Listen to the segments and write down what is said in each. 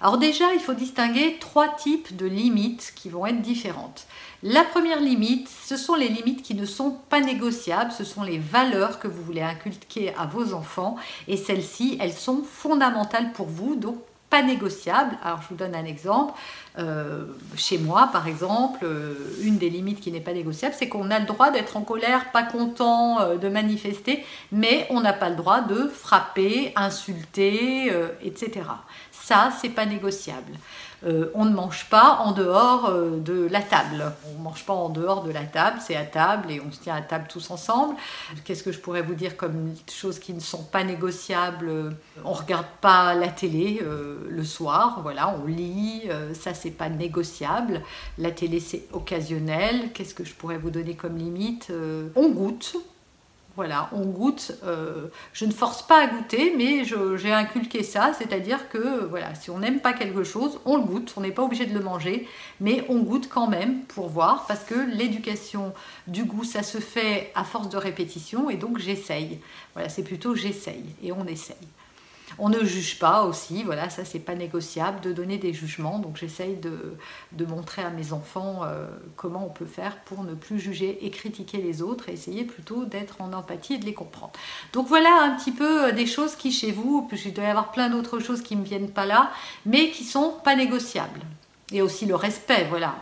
Alors déjà, il faut distinguer trois types de limites qui vont être différentes. La première limite, ce sont les limites qui ne sont pas négociables, ce sont les valeurs que vous voulez inculquer à vos enfants et celles-ci, elles sont fondamentales pour vous, donc pas négociables. Alors je vous donne un exemple. Euh, chez moi, par exemple, euh, une des limites qui n'est pas négociable, c'est qu'on a le droit d'être en colère, pas content, euh, de manifester, mais on n'a pas le droit de frapper, insulter, etc. Ça, c'est pas négociable. Euh, on ne mange pas en dehors euh, de la table. On ne mange pas en dehors de la table, c'est à table et on se tient à table tous ensemble. Qu'est-ce que je pourrais vous dire comme choses qui ne sont pas négociables? On ne regarde pas la télé euh, le soir, voilà, on lit, ça c'est pas négociable. La télé c'est occasionnel. Qu'est-ce que je pourrais vous donner comme limite? On goûte. Voilà, on goûte. Euh, je ne force pas à goûter, mais j'ai inculqué ça, c'est-à-dire que voilà, si on n'aime pas quelque chose, on le goûte. On n'est pas obligé de le manger, mais on goûte quand même pour voir, parce que l'éducation du goût, ça se fait à force de répétition, et donc j'essaye. Voilà, c'est plutôt j'essaye et on essaye. On ne juge pas aussi, voilà, ça c'est pas négociable de donner des jugements. Donc j'essaye de, montrer à mes enfants euh, comment on peut faire pour ne plus juger et critiquer les autres et essayer plutôt d'être en empathie et de les comprendre. Donc voilà un petit peu euh, des choses qui chez vous, puis il doit y avoir plein d'autres choses qui ne me viennent pas là, mais qui sont pas négociables et aussi le respect, voilà,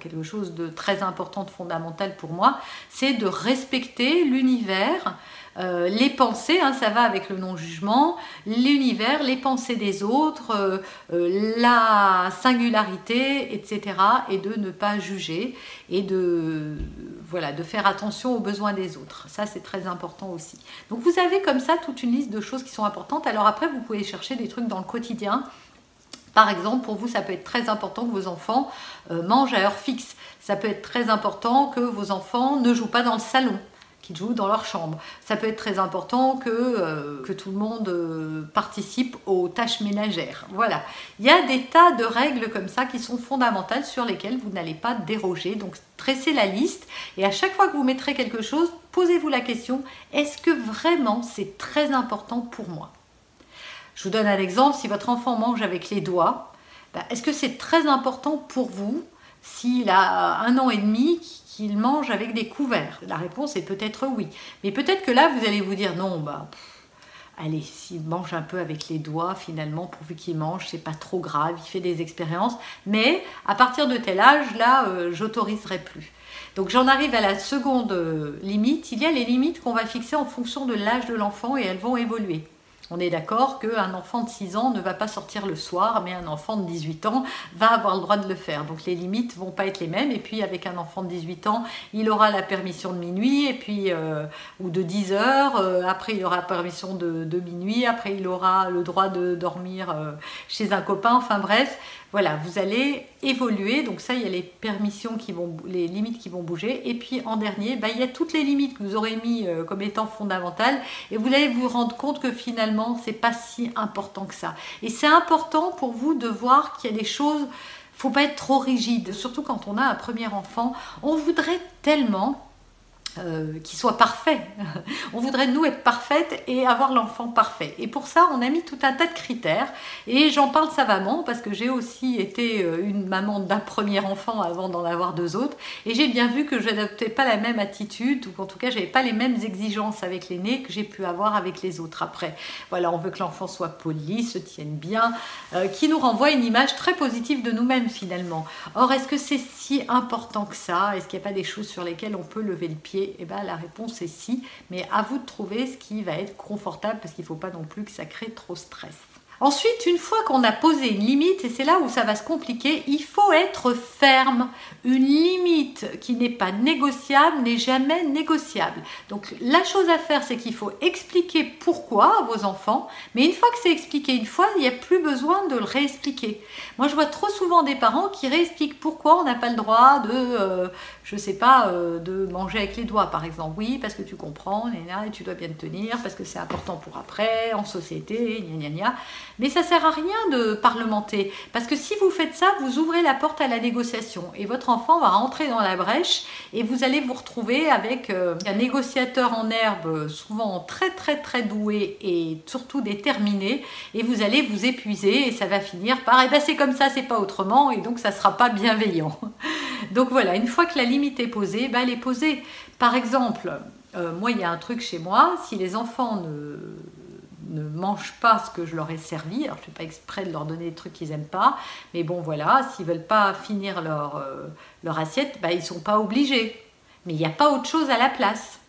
quelque chose de très important, de fondamental pour moi, c'est de respecter l'univers, euh, les pensées, hein, ça va avec le non-jugement, l'univers, les pensées des autres, euh, euh, la singularité, etc. Et de ne pas juger et de, voilà, de faire attention aux besoins des autres. Ça, c'est très important aussi. Donc vous avez comme ça toute une liste de choses qui sont importantes. Alors après, vous pouvez chercher des trucs dans le quotidien. Par exemple, pour vous, ça peut être très important que vos enfants mangent à heure fixe. Ça peut être très important que vos enfants ne jouent pas dans le salon qui jouent dans leur chambre. Ça peut être très important que, euh, tout le monde euh, participe aux tâches ménagères. Voilà. Il y a des tas de règles comme ça qui sont fondamentales sur lesquelles vous n'allez pas déroger. Donc, tressez la liste et à chaque fois que vous mettrez quelque chose, posez-vous la question, est-ce que vraiment c'est très important pour moi? Je vous donne un exemple, si votre enfant mange avec les doigts, ben, est-ce que c'est très important pour vous s'il a un an et demi qu'il mange avec des couverts? La réponse est peut-être oui. Mais peut-être que là, vous allez vous dire non, bah, allez, s'il mange un peu avec les doigts, finalement, pourvu qu'il mange, c'est pas trop grave, il fait des expériences. Mais à partir de tel âge, là, euh, j'autoriserai plus. Donc j'en arrive à la seconde euh, limite. Il y a les limites qu'on va fixer en fonction de l'âge de l'enfant et elles vont évoluer. On est d'accord qu'un enfant de 6 ans ne va pas sortir le soir, mais un enfant de 18 ans va avoir le droit de le faire. Donc les limites vont pas être les mêmes. Et puis avec un enfant de 18 ans, il aura la permission de minuit, et puis euh, ou de 10 heures. Euh, après, il aura la permission de, minuit. Après, il aura le droit de dormir euh, chez un copain. Enfin bref, voilà, vous allez évoluer. Donc ça, il y a les permissions qui vont, les limites qui vont bouger. Et puis en dernier, bah, il y a toutes les limites que vous aurez mis euh, comme étant fondamentales. Et vous allez vous rendre compte que finalement, c'est pas si important que ça. Et c'est important pour vous de voir qu'il y a des choses. Faut pas être trop rigide, surtout quand on a un premier enfant. On voudrait tellement euh, qui soit parfait. on voudrait nous être parfaite et avoir l'enfant parfait. Et pour ça, on a mis tout un tas de critères. Et j'en parle savamment parce que j'ai aussi été euh, une maman d'un premier enfant avant d'en avoir deux autres. Et j'ai bien vu que je n'adoptais pas la même attitude, ou en tout cas, j'avais pas les mêmes exigences avec l'aîné que j'ai pu avoir avec les autres après. Voilà, on veut que l'enfant soit poli, se tienne bien, euh, qui nous renvoie une image très positive de nous-mêmes finalement. Or, est-ce que c'est si important que ça? Est-ce qu'il n'y a pas des choses sur lesquelles on peut lever le pied et eh ben, la réponse est si, mais à vous de trouver ce qui va être confortable parce qu'il ne faut pas non plus que ça crée trop stress. Ensuite, une fois qu'on a posé une limite, et c'est là où ça va se compliquer, il faut être ferme. Une limite qui n'est pas négociable n'est jamais négociable. Donc la chose à faire, c'est qu'il faut expliquer pourquoi à vos enfants, mais une fois que c'est expliqué une fois, il n'y a plus besoin de le réexpliquer. Moi, je vois trop souvent des parents qui réexpliquent pourquoi on n'a pas le droit de, euh, je ne sais pas, euh, de manger avec les doigts, par exemple. Oui, parce que tu comprends, et tu dois bien te tenir, parce que c'est important pour après, en société, gna gna gna. Mais ça sert à rien de parlementer, parce que si vous faites ça, vous ouvrez la porte à la négociation et votre enfant va rentrer dans la brèche et vous allez vous retrouver avec euh, un négociateur en herbe, souvent très très très doué et surtout déterminé, et vous allez vous épuiser et ça va finir par eh ben c'est comme ça, c'est pas autrement, et donc ça sera pas bienveillant. donc voilà, une fois que la limite est posée, ben, elle est posée. Par exemple, euh, moi il y a un truc chez moi, si les enfants ne ne mangent pas ce que je leur ai servi. Alors, je ne fais pas exprès de leur donner des trucs qu'ils n'aiment pas. Mais bon, voilà, s'ils ne veulent pas finir leur, euh, leur assiette, bah, ils ne sont pas obligés. Mais il n'y a pas autre chose à la place.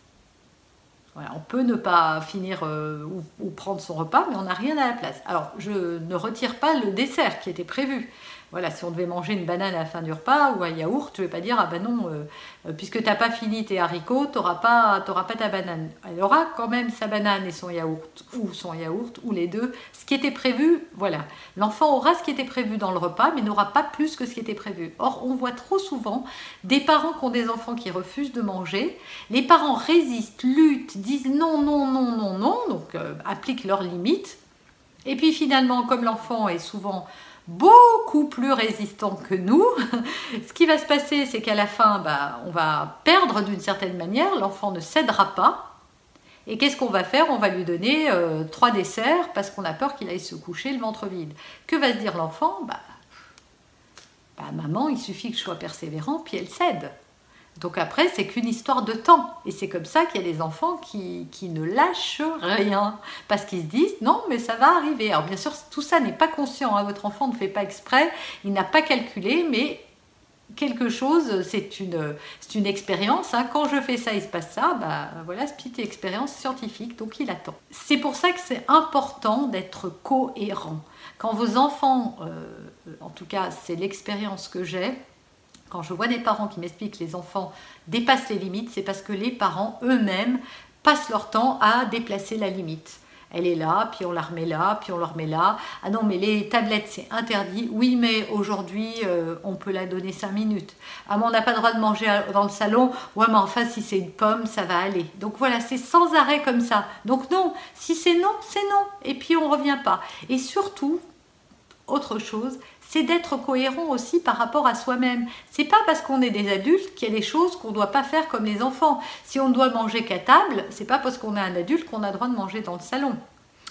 Voilà, on peut ne pas finir euh, ou, prendre son repas, mais on n'a rien à la place. Alors, je ne retire pas le dessert qui était prévu. Voilà, si on devait manger une banane à la fin du repas ou un yaourt, je ne vais pas dire ah ben non, euh, euh, puisque tu n'as pas fini tes haricots, tu n'auras pas, pas ta banane. Elle aura quand même sa banane et son yaourt, ou son yaourt, ou les deux. Ce qui était prévu, voilà. L'enfant aura ce qui était prévu dans le repas, mais n'aura pas plus que ce qui était prévu. Or, on voit trop souvent des parents qui ont des enfants qui refusent de manger. Les parents résistent, luttent, disent non, non, non, non, non, donc euh, appliquent leurs limites. Et puis finalement, comme l'enfant est souvent beaucoup plus résistant que nous. Ce qui va se passer, c'est qu'à la fin, bah, on va perdre d'une certaine manière, l'enfant ne cédera pas. Et qu'est-ce qu'on va faire? On va lui donner euh, trois desserts parce qu'on a peur qu'il aille se coucher le ventre vide. Que va se dire l'enfant? Bah, bah, Maman, il suffit que je sois persévérant, puis elle cède. Donc après, c'est qu'une histoire de temps. Et c'est comme ça qu'il y a des enfants qui, ne lâchent rien. Parce qu'ils se disent, non, mais ça va arriver. Alors bien sûr, tout ça n'est pas conscient. Hein. Votre enfant ne fait pas exprès. Il n'a pas calculé, mais quelque chose, c'est une, une expérience. Hein. Quand je fais ça, il se passe ça. Bah, voilà, petite expérience scientifique. Donc il attend. C'est pour ça que c'est important d'être cohérent. Quand vos enfants, euh, en tout cas, c'est l'expérience que j'ai, quand je vois des parents qui m'expliquent que les enfants dépassent les limites, c'est parce que les parents eux-mêmes passent leur temps à déplacer la limite. Elle est là, puis on la remet là, puis on la remet là. Ah non, mais les tablettes, c'est interdit. Oui, mais aujourd'hui, euh, on peut la donner 5 minutes. Ah, mais on n'a pas le droit de manger dans le salon. Ouais, mais enfin, si c'est une pomme, ça va aller. Donc voilà, c'est sans arrêt comme ça. Donc non, si c'est non, c'est non. Et puis on ne revient pas. Et surtout, autre chose, c'est d'être cohérent aussi par rapport à soi-même. C'est pas parce qu'on est des adultes qu'il y a des choses qu'on ne doit pas faire comme les enfants. Si on doit manger qu'à table, c'est pas parce qu'on est un adulte qu'on a le droit de manger dans le salon.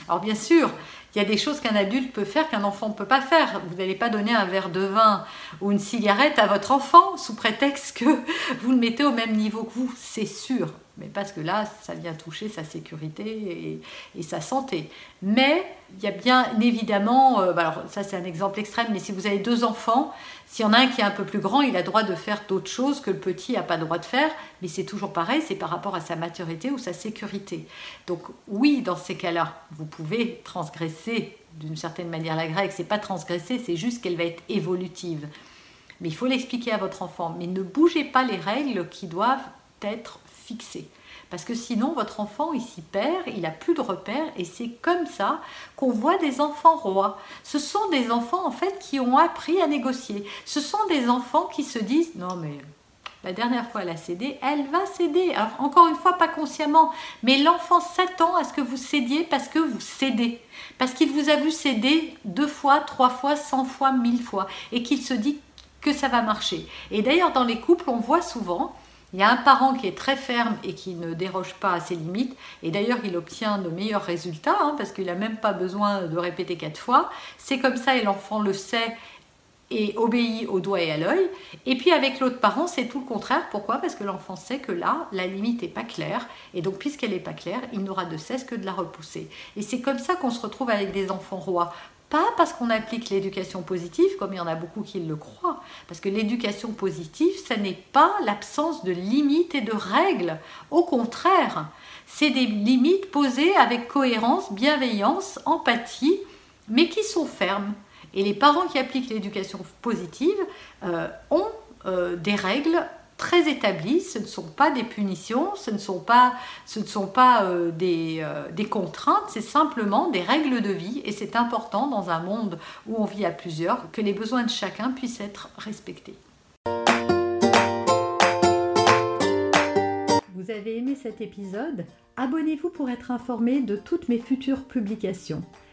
Alors bien sûr, il y a des choses qu'un adulte peut faire qu'un enfant ne peut pas faire. Vous n'allez pas donner un verre de vin ou une cigarette à votre enfant sous prétexte que vous le mettez au même niveau que vous, c'est sûr mais parce que là, ça vient toucher sa sécurité et, sa santé. Mais il y a bien évidemment, euh, bah alors ça c'est un exemple extrême, mais si vous avez deux enfants, s'il y en a un qui est un peu plus grand, il a droit de faire d'autres choses que le petit n'a pas le droit de faire, mais c'est toujours pareil, c'est par rapport à sa maturité ou sa sécurité. Donc oui, dans ces cas-là, vous pouvez transgresser d'une certaine manière la grecque, c'est pas transgresser, c'est juste qu'elle va être évolutive. Mais il faut l'expliquer à votre enfant. Mais ne bougez pas les règles qui doivent être parce que sinon, votre enfant, il s'y perd, il n'a plus de repères, et c'est comme ça qu'on voit des enfants rois. Ce sont des enfants, en fait, qui ont appris à négocier. Ce sont des enfants qui se disent, non mais la dernière fois elle a cédé, elle va céder. Encore une fois, pas consciemment, mais l'enfant s'attend à ce que vous cédiez parce que vous cédez. Parce qu'il vous a vu céder deux fois, trois fois, cent fois, mille fois, et qu'il se dit que ça va marcher. Et d'ailleurs, dans les couples, on voit souvent il y a un parent qui est très ferme et qui ne déroge pas à ses limites, et d'ailleurs il obtient de meilleurs résultats, hein, parce qu'il n'a même pas besoin de répéter quatre fois. C'est comme ça et l'enfant le sait et obéit au doigt et à l'œil. Et puis avec l'autre parent, c'est tout le contraire. Pourquoi? Parce que l'enfant sait que là, la limite n'est pas claire, et donc puisqu'elle n'est pas claire, il n'aura de cesse que de la repousser. Et c'est comme ça qu'on se retrouve avec des enfants rois. Pas parce qu'on applique l'éducation positive, comme il y en a beaucoup qui le croient, parce que l'éducation positive, ce n'est pas l'absence de limites et de règles. Au contraire, c'est des limites posées avec cohérence, bienveillance, empathie, mais qui sont fermes. Et les parents qui appliquent l'éducation positive euh, ont euh, des règles très établies, ce ne sont pas des punitions, ce ne sont pas, euh, des, des, contraintes, c'est simplement des règles de vie et c'est important dans un monde où on vit à plusieurs que les besoins de chacun puissent être respectés. Vous avez aimé cet épisode? Abonnez-vous pour être informé de toutes mes futures publications.